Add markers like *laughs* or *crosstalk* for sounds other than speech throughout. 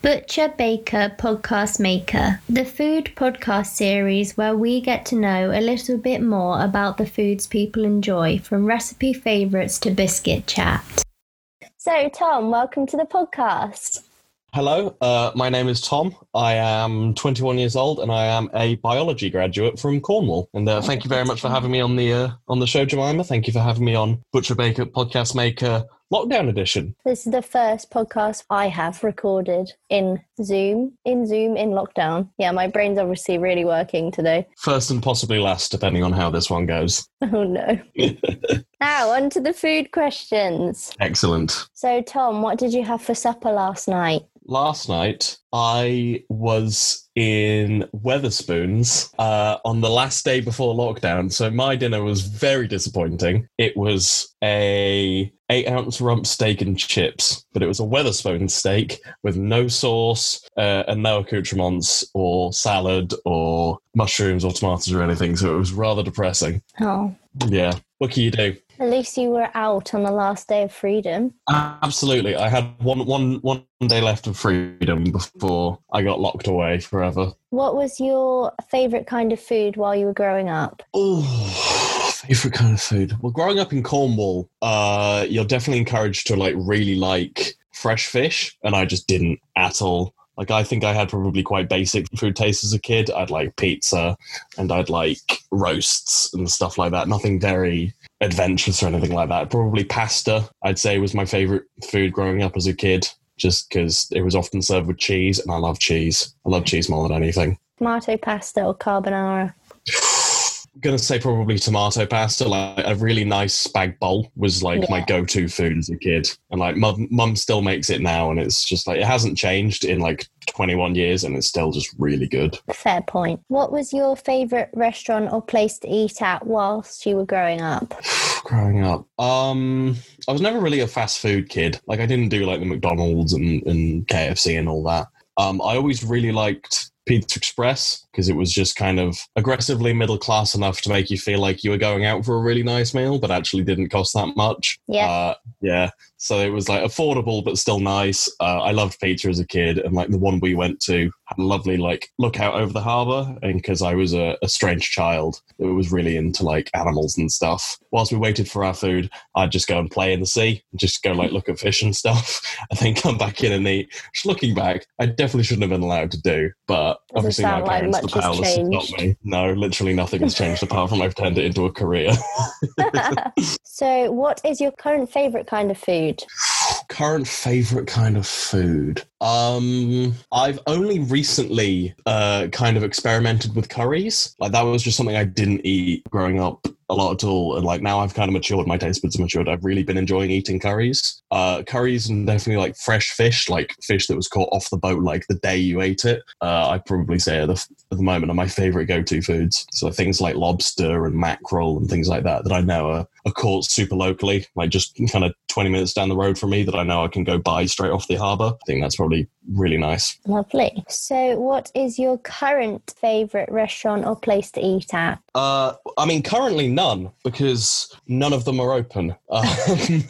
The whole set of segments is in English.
Butcher Baker Podcast Maker, the food podcast series where we get to know a little bit more about the foods people enjoy, from recipe favourites to biscuit chat. So, Tom, welcome to the podcast. Hello, uh, my name is Tom. I am 21 years old and I am a biology graduate from Cornwall. And uh, thank you very much for having me on the uh, on the show, Jemima. Thank you for having me on Butcher Baker Podcast Maker Lockdown Edition. This is the first podcast I have recorded in Zoom, in Zoom, in lockdown. Yeah, my brain's obviously really working today. First and possibly last, depending on how this one goes. *laughs* Oh no. *laughs* now, on to the food questions. Excellent. So, Tom, what did you have for supper last night? last night I was in Wetherspoons uh, on the last day before lockdown. So my dinner was very disappointing. It was a eight ounce rump steak and chips, but it was a Wetherspoon steak with no sauce uh, and no accoutrements or salad or mushrooms or tomatoes or anything. So it was rather depressing. Oh. Yeah. What can you do? At least you were out on the last day of freedom. Absolutely. I had one, one, one day left of freedom before I got locked away forever. What was your favourite kind of food while you were growing up? Oh, favorite kind of food. Well, growing up in Cornwall, uh, you're definitely encouraged to like really like fresh fish, and I just didn't at all. Like I think I had probably quite basic food tastes as a kid. I'd like pizza and I'd like roasts and stuff like that. Nothing very adventurous or anything like that. Probably pasta, I'd say, was my favorite food growing up as a kid, just because it was often served with cheese, and I love cheese. I love cheese more than anything. Tomato pasta or carbonara? *sighs* *laughs* gonna say probably tomato pasta. Like a really nice spag bowl was like yeah. my go-to food as a kid, and like mum, mum still makes it now, and it's just like it hasn't changed in like 21 years, and it's still just really good. Fair point. What was your favorite restaurant or place to eat at whilst you were growing up? *sighs* growing up, um, I was never really a fast food kid. Like I didn't do like the McDonald's and, and KFC and all that. Um, I always really liked Pizza Express because it was just kind of aggressively middle class enough to make you feel like you were going out for a really nice meal, but actually didn't cost that much. Yeah. Uh, yeah. So it was like affordable, but still nice. Uh, I loved pizza as a kid. And like the one we went to had a lovely like look out over the harbor. And because I was a, a strange child that was really into like animals and stuff, whilst we waited for our food, I'd just go and play in the sea, just go like look at fish and stuff, *laughs* and then come back in and eat. Just looking back, I definitely shouldn't have been allowed to do, but obviously my parents, like the powerless, not me. No, literally nothing has changed apart from I've turned it into a career. *laughs* *laughs* so, what is your current favorite kind of food? Current favorite kind of food. Um, I've only recently uh, kind of experimented with curries. Like that was just something I didn't eat growing up a lot at all. And like now I've kind of matured, my taste buds have matured. I've really been enjoying eating curries. Uh, curries and definitely like fresh fish, like fish that was caught off the boat like the day you ate it. Uh, I'd probably say at the, at the moment are my favorite go to foods. So things like lobster and mackerel and things like that that I know are, are caught super locally, like just kind of 20 minutes down the road from me that I know I can go buy straight off the harbour. I think that's probably really nice. Lovely. So, what is your current favourite restaurant or place to eat at? Uh, I mean, currently none because none of them are open. Um, *laughs*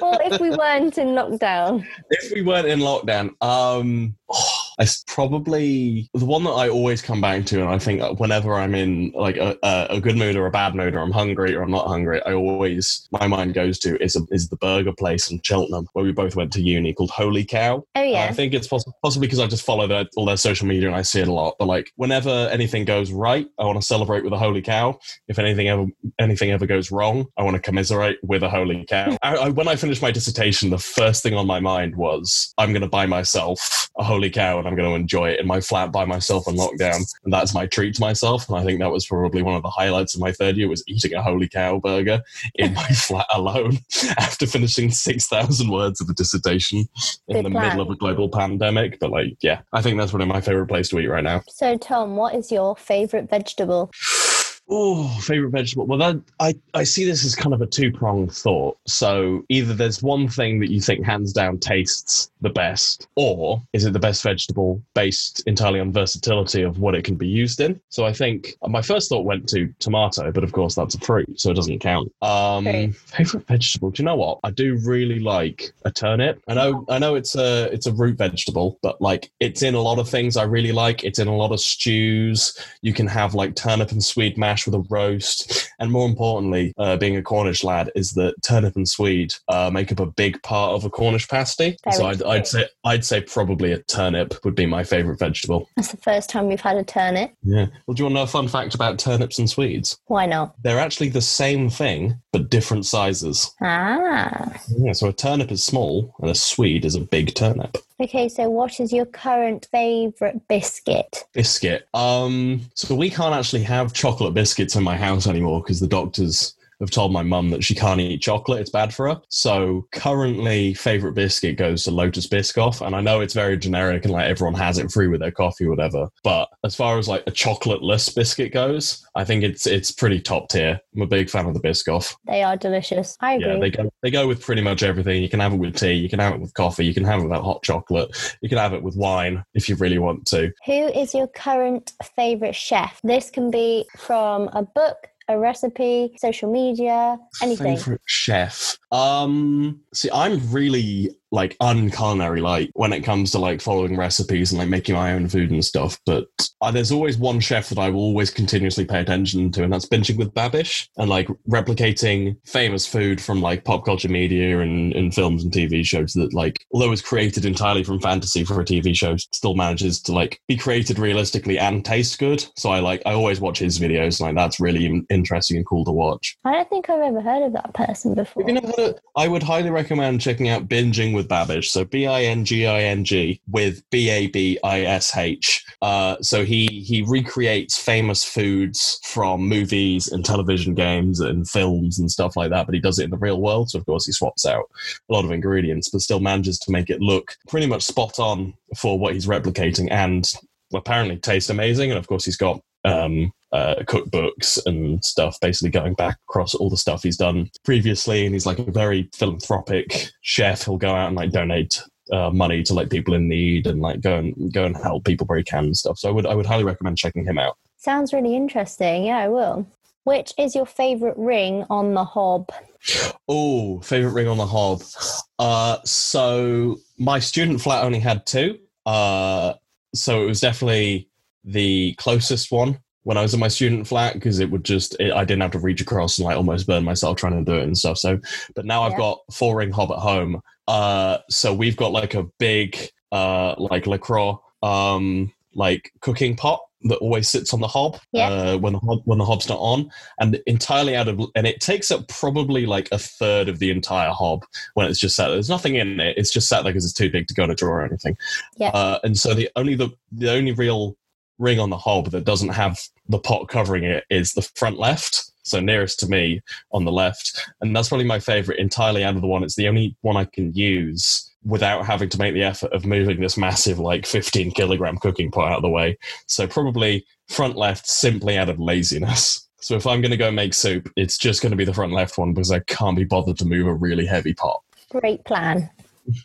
well, if we weren't in lockdown, if we weren't in lockdown, um, oh, it's probably the one that I always come back to, and I think whenever I'm in like a, a, good mood or a bad mood, or I'm hungry or I'm not hungry, I always my mind goes to is a, is the burger place in Cheltenham where we both went to uni called Holy Cow. Oh yeah, uh, I think it's poss- possibly because I just follow their, all their social media and I see it a lot. But like whenever anything goes right, I want to celebrate with a Holy Cow. If anything ever anything ever goes wrong, I want to commiserate with a Holy Cow. *laughs* I, I, when I finished my dissertation, the first thing on my mind was I'm going to buy myself a Holy Cow and I'm going to enjoy it in my flat by myself on lockdown. And that's my treat to myself. And I think that was probably one of the highlights of my third year was eating a holy cow burger in *laughs* my flat alone *laughs* after finishing 6,000 words of a dissertation in Good the plan. middle of a global pandemic. But like, yeah, I think that's one of my favorite place to eat right now. So Tom, what is your favorite vegetable? Oh, favorite vegetable. Well, that, I I see this as kind of a two pronged thought. So either there's one thing that you think hands down tastes the best, or is it the best vegetable based entirely on versatility of what it can be used in? So I think my first thought went to tomato, but of course that's a fruit, so it doesn't count. Um, Right. favorite vegetable. Do you know what? I do really like a turnip. I know I know it's a it's a root vegetable, but like it's in a lot of things I really like. It's in a lot of stews. You can have like turnip and swede mash with a roast. And more importantly, uh, being a Cornish lad, is that turnip and swede uh, make up a big part of a Cornish pasty. Very so I'd. I'd say I'd say probably a turnip would be my favourite vegetable. That's the first time we've had a turnip. Yeah. Well, do you want to know a fun fact about turnips and swedes? Why not? They're actually the same thing, but different sizes. Ah. Yeah, so a turnip is small and a swede is a big turnip. Okay, so what is your current favourite biscuit? Biscuit. Um, so we can't actually have chocolate biscuits in my house anymore because the doctors have told my mum that she can't eat chocolate; it's bad for her. So currently, favorite biscuit goes to Lotus Biscoff, and I know it's very generic and like everyone has it free with their coffee or whatever. But as far as like a chocolate-less biscuit goes, I think it's it's pretty top tier. I'm a big fan of the Biscoff. They are delicious. I agree. Yeah, they go they go with pretty much everything. You can have it with tea, you can have it with coffee, you can have it with hot chocolate, you can have it with wine if you really want to. Who is your current favourite chef? This can be from a book, a recipe, social media, anything. Favorite chef. Um, see, I'm really like unculinary like when it comes to like following recipes and like making my own food and stuff. But uh, there's always one chef that I will always continuously pay attention to, and that's binging with Babish and like replicating famous food from like pop culture media and, and films and TV shows that like although it's created entirely from fantasy for a TV show, still manages to like be created realistically and taste good. So I like I always watch his videos. Like that's really interesting and cool to watch. I don't think I've ever heard of that person before. If you never heard it, I would highly recommend checking out Binging with Babish. So B I N G I N G with B A B I S H. Uh, so he he recreates famous foods from movies and television games and films and stuff like that, but he does it in the real world. So of course he swaps out a lot of ingredients, but still manages to make it look pretty much spot on for what he's replicating and apparently taste amazing. And of course he's got um, uh, cookbooks and stuff, basically going back across all the stuff he's done previously. And he's like a very philanthropic chef. He'll go out and like donate uh, money to like people in need and like go and go and help people where he can and stuff. So I would I would highly recommend checking him out. Sounds really interesting. Yeah, I will. Which is your favourite ring on the hob? Oh, favorite ring on the hob. Uh, so my student flat only had two. Uh, so it was definitely the closest one when I was in my student flat because it would just it, I didn't have to reach across and like almost burn myself trying to do it and stuff. So, but now I've got four ring hob at home. Uh, so we've got like a big uh like lacroix um like cooking pot that always sits on the hob Yeah. uh, when the hob when the hob's not on and entirely out of and it takes up probably like a third of the entire hob when it's just sat there. There's nothing in it. It's just sat there because it's too big to go in a drawer or anything. Yeah. Uh, and so the only the the only real ring on the hob that doesn't have the pot covering it is the front left. So nearest to me on the left, and that's probably my favorite. Entirely out of the one, it's the only one I can use without having to make the effort of moving this massive, like 15 kilogram cooking pot out of the way. So probably front left simply out of laziness. So if I'm going to go make soup, it's just going to be the front left one because I can't be bothered to move a really heavy pot. Great plan.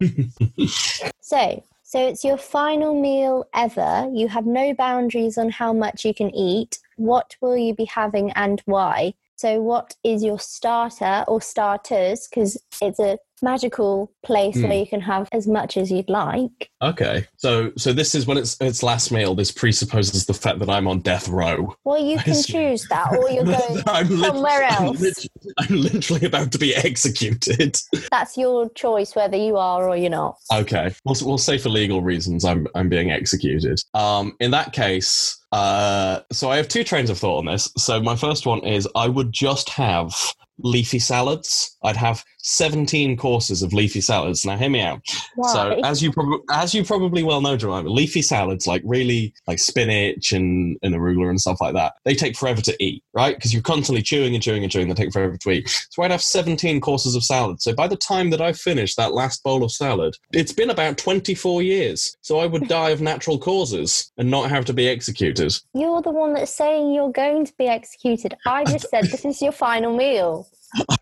*laughs* so, so it's your final meal ever. You have no boundaries on how much you can eat. What will you be having and why? So, what is your starter or starters? Because it's a magical place Hmm. where you can have as much as you'd like. Okay, so so this is when it's its last meal. This presupposes the fact that I'm on death row. Well, you can choose that, or you're *laughs* going I'm lit- somewhere I'm else. lit- I'm literally about to be *laughs* executed. That's your choice whether you are or you're not. Okay, we'll we'll say for legal reasons I'm I'm being executed. Um, in that case, uh, so I have two trains of thought on this. So my first one is I would just have leafy salads. I'd have 17 courses of leafy salads. Now hear me out. Why? So as you probably as you probably well know, Jemima, leafy salads like really like spinach and, and arugula and stuff like that. They take forever to eat, right? Because you're constantly chewing and chewing and chewing. They take forever to eat. So I'd have 17 courses of salad. So by the time that I finished that last bowl of salad, it's been about 24 years. So I would die of natural causes and not have to be executed. You're the one that's saying you're going to be executed. I just said this is your final meal.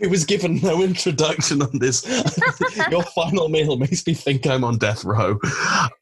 I was given no introduction on this. *laughs* Your final meal makes me think I'm on death row.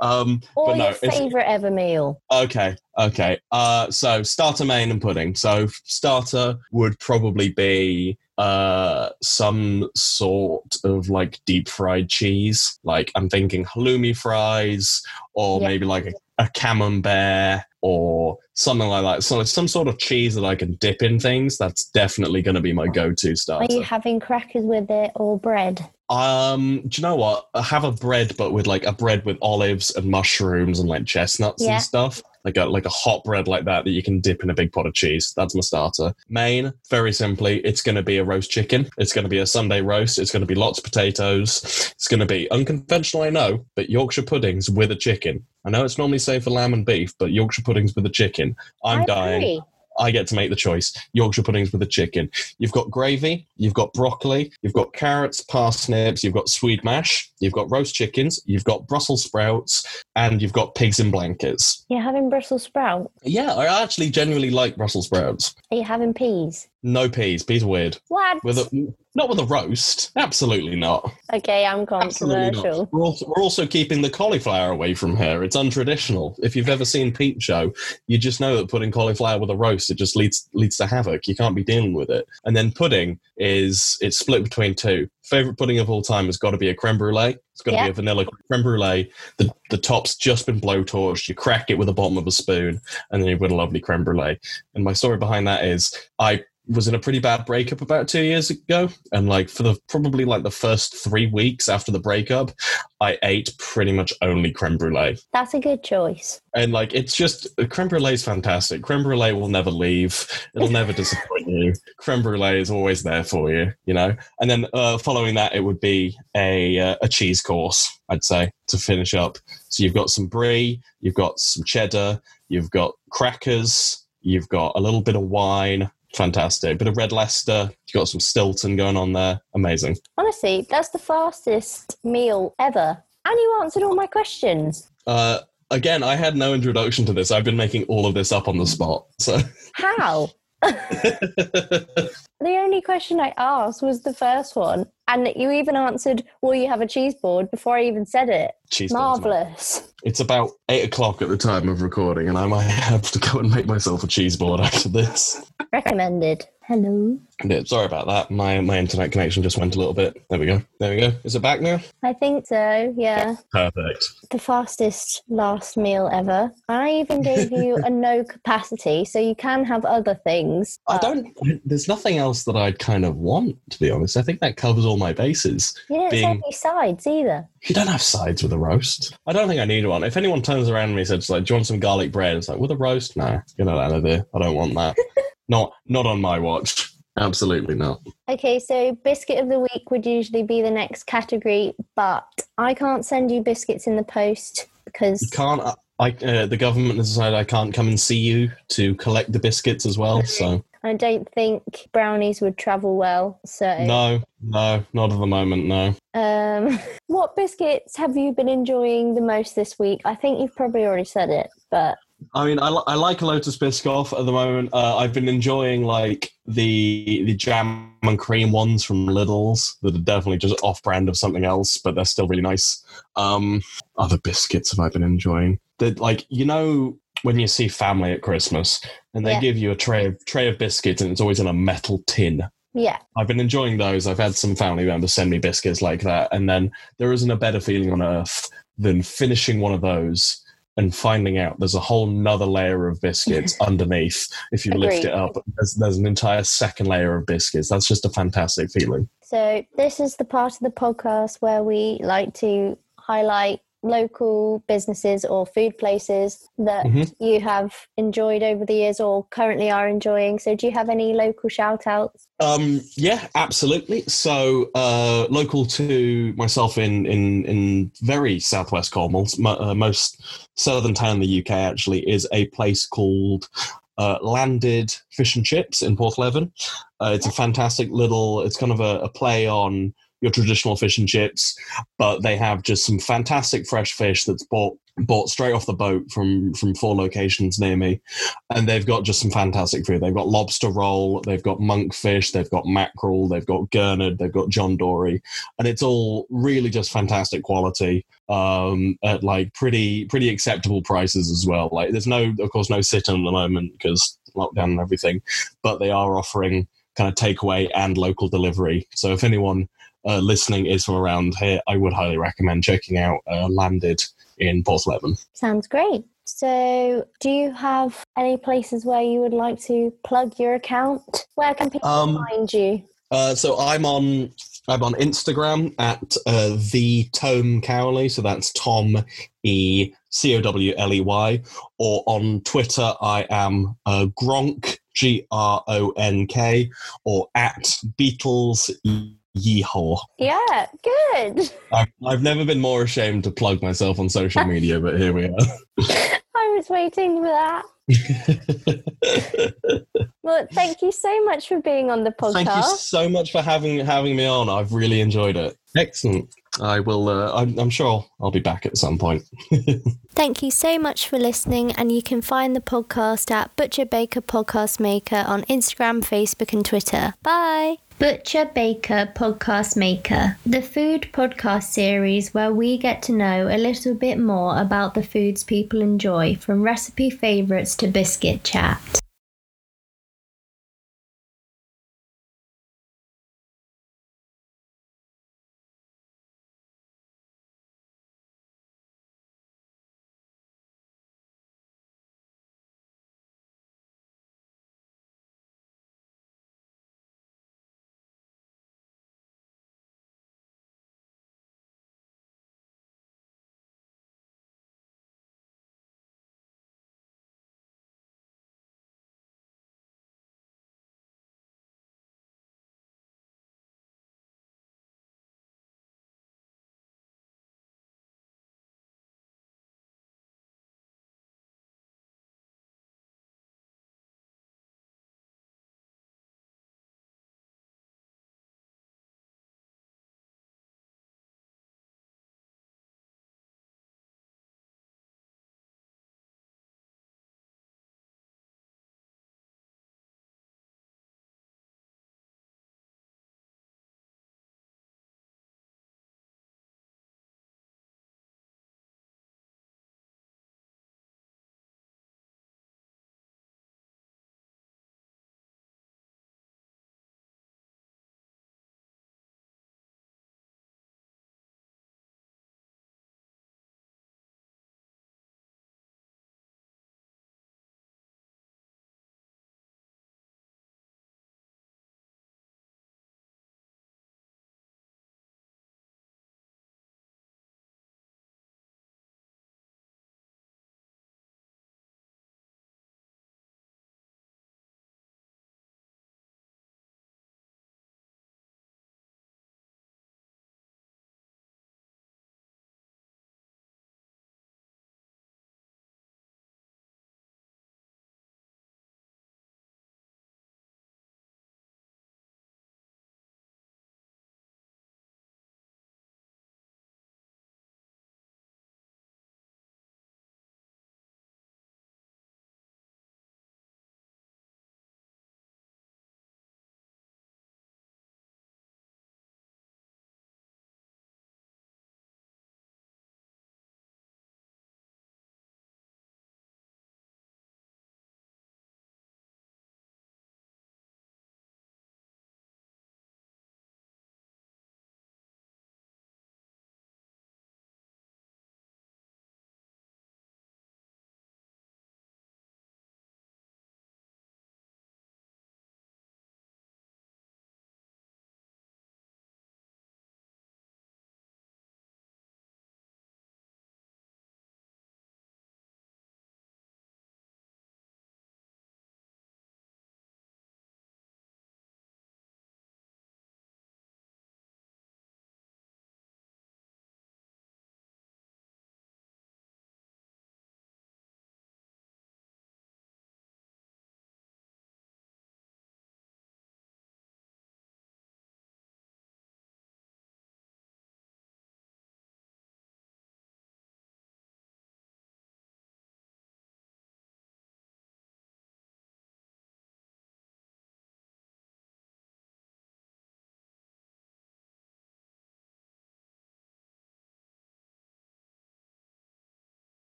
Um, Or but no, your favourite ever meal. Okay, okay. Uh, so starter, main, and pudding. So starter would probably be uh some sort of like deep fried cheese. Like I'm thinking halloumi fries, or Yeah. maybe like a, a camembert, or something like that. So it's some sort of cheese that I can dip in things. That's definitely going to be my go-to stuff. Are you having crackers with it or bread? Um, do you know what? I have a bread, but with like a bread with olives and mushrooms and like chestnuts Yeah. and stuff. Like a like a hot bread like that that you can dip in a big pot of cheese. That's my starter. Main, very simply, it's going to be a roast chicken. It's going to be a Sunday roast. It's going to be lots of potatoes. It's going to be unconventional, I know, but Yorkshire puddings with a chicken. I know it's normally safe for lamb and beef, but Yorkshire puddings with a chicken. I'm I dying. agree. I get to make the choice. Yorkshire puddings with a chicken. You've got gravy, you've got broccoli, you've got carrots, parsnips, you've got swede mash, you've got roast chickens, you've got Brussels sprouts, and you've got pigs in blankets. You're having Brussels sprouts? Yeah, I actually genuinely like Brussels sprouts. Are you having peas? No peas. Peas are weird. What? With a, not with a roast. Absolutely not. okay, I'm controversial. We're also, we're also keeping the cauliflower away from her. It's untraditional. If you've ever seen Peep Show, you just know that putting cauliflower with a roast it just leads leads to havoc. You can't be dealing with it. And then pudding is it's split between two. Favorite pudding of all time has got to be a creme brulee. It's got to Yeah. be a vanilla creme brulee. The the top's just been blowtorched. You crack it with the bottom of a spoon, and then you've got a lovely creme brulee. And my story behind that is I was in a pretty bad breakup about two years ago. And like for the probably like the first three weeks after the breakup i ate pretty much only creme brulee. That's a good choice. and like it's just creme brulee is fantastic. Creme brulee will never leave. It'll never disappoint you. Creme brulee is always there for you you know? And then uh, following that it would be a uh, a cheese course i'd say to finish up. So you've got some brie you've got some cheddar you've got crackers you've got a little bit of wine fantastic bit of red leicester you've got some stilton going on there amazing Honestly, that's the fastest meal ever. And you answered all my questions. uh again i had no introduction to this i've been making all of this up on the spot so How? *laughs* *laughs* the only question I asked was the first one. And you even answered, Will you have a cheese board before I even said it? cheese. Marvellous. It's about eight o'clock at the time of recording, and I might *laughs* have to go and make myself a cheese board after this. Recommended. Hello. Yeah, sorry about that. My my internet connection just went a little bit. There we go. There we go. Is it back now? I think so, yeah. Perfect. The fastest last meal ever. I even gave you a *laughs* no capacity, so you can have other things. I don't. There's nothing else that I'd kind of want, to be honest. I think that covers all my bases. You didn't say being- any sides either. You don't have sides with a roast. I don't think I need one. If anyone turns around to me and says, like, "Do you want some garlic bread?" It's like, with a roast? Nah, get that out of there. I don't want that. *laughs* not not on my watch. Absolutely not. Okay, so biscuit of the week would usually be the next category, but I can't send you biscuits in the post because You can't. I uh, the government has decided I can't come and see you to collect the biscuits as well. So I don't think brownies would travel well. So, no, no, not at the moment. No. um, *laughs* what biscuits have you been enjoying the most this week? I think you've probably already said it, but I mean, I, I like a Lotus Biscoff at the moment. Uh, I've been enjoying like the the jam and cream ones from Lidl's that are definitely just off brand of something else, but they're still really nice. Um, other biscuits have I been enjoying? That like you know when you see family at Christmas and they Yeah. give you a tray of tray of biscuits and it's always in a metal tin. yeah, I've been enjoying those. I've had some family members send me biscuits like that, and then there isn't a better feeling on earth than finishing one of those and finding out there's a whole nother layer of biscuits *laughs* underneath. If you lift it up, there's, there's an entire second layer of biscuits. That's just a fantastic feeling. So, this is the part of the podcast where we like to highlight local businesses or food places that Mhm. you have enjoyed over the years or currently are enjoying. So, do you have any local shout outs? Um, yeah, absolutely. So, uh, local to myself in in in very southwest Cornwall, mo- uh, most southern town in the UK actually is a place called uh, Landed Fish and Chips in Porthleven. Uh, it's a fantastic little. It's kind of a, a play on your traditional fish and chips, but they have just some fantastic fresh fish that's bought bought straight off the boat from from four locations near me, and they've got just some fantastic food. They've got lobster roll, they've got monkfish, they've got mackerel, they've got gurnard, they've got John Dory, and it's all really just fantastic quality um, at like pretty pretty acceptable prices as well. Like there's no, of course, no sit in at the moment because lockdown and everything, but they are offering kind of takeaway and local delivery. So if anyone uh, listening is from around here, I would highly recommend checking out uh, Landed in Porthleven. Sounds great. So, do you have any places where you would like to plug your account? Where can people um, find you? Uh, so I'm on I'm on Instagram at uh, the Tome Cowley. So that's Tom E C O W L E Y. Or on Twitter, I am uh, Gronk G R O N K or at Beatles Yeehaw. Yeah, good. *laughs* I've, I've never been more ashamed to plug myself on social media, but here we are. *laughs* I was waiting for that. *laughs* well, thank you so much for being on the podcast. Thank you so much for having having me on. I've really enjoyed it. Excellent. I will. Uh, I'm, I'm sure I'll, I'll be back at some point. *laughs* Thank you so much for listening, and you can find the podcast at Butcher Baker Podcast Maker on Instagram, Facebook, and Twitter. Bye. Butcher Baker Podcast Maker, the food podcast series where we get to know a little bit more about the foods people enjoy, from recipe favourites to biscuit chat.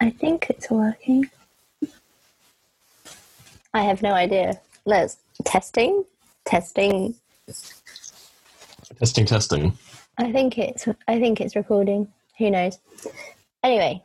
I think it's working. I have no idea. Let's testing, testing. Testing, testing. I think it's I think it's recording. Who knows? Anyway,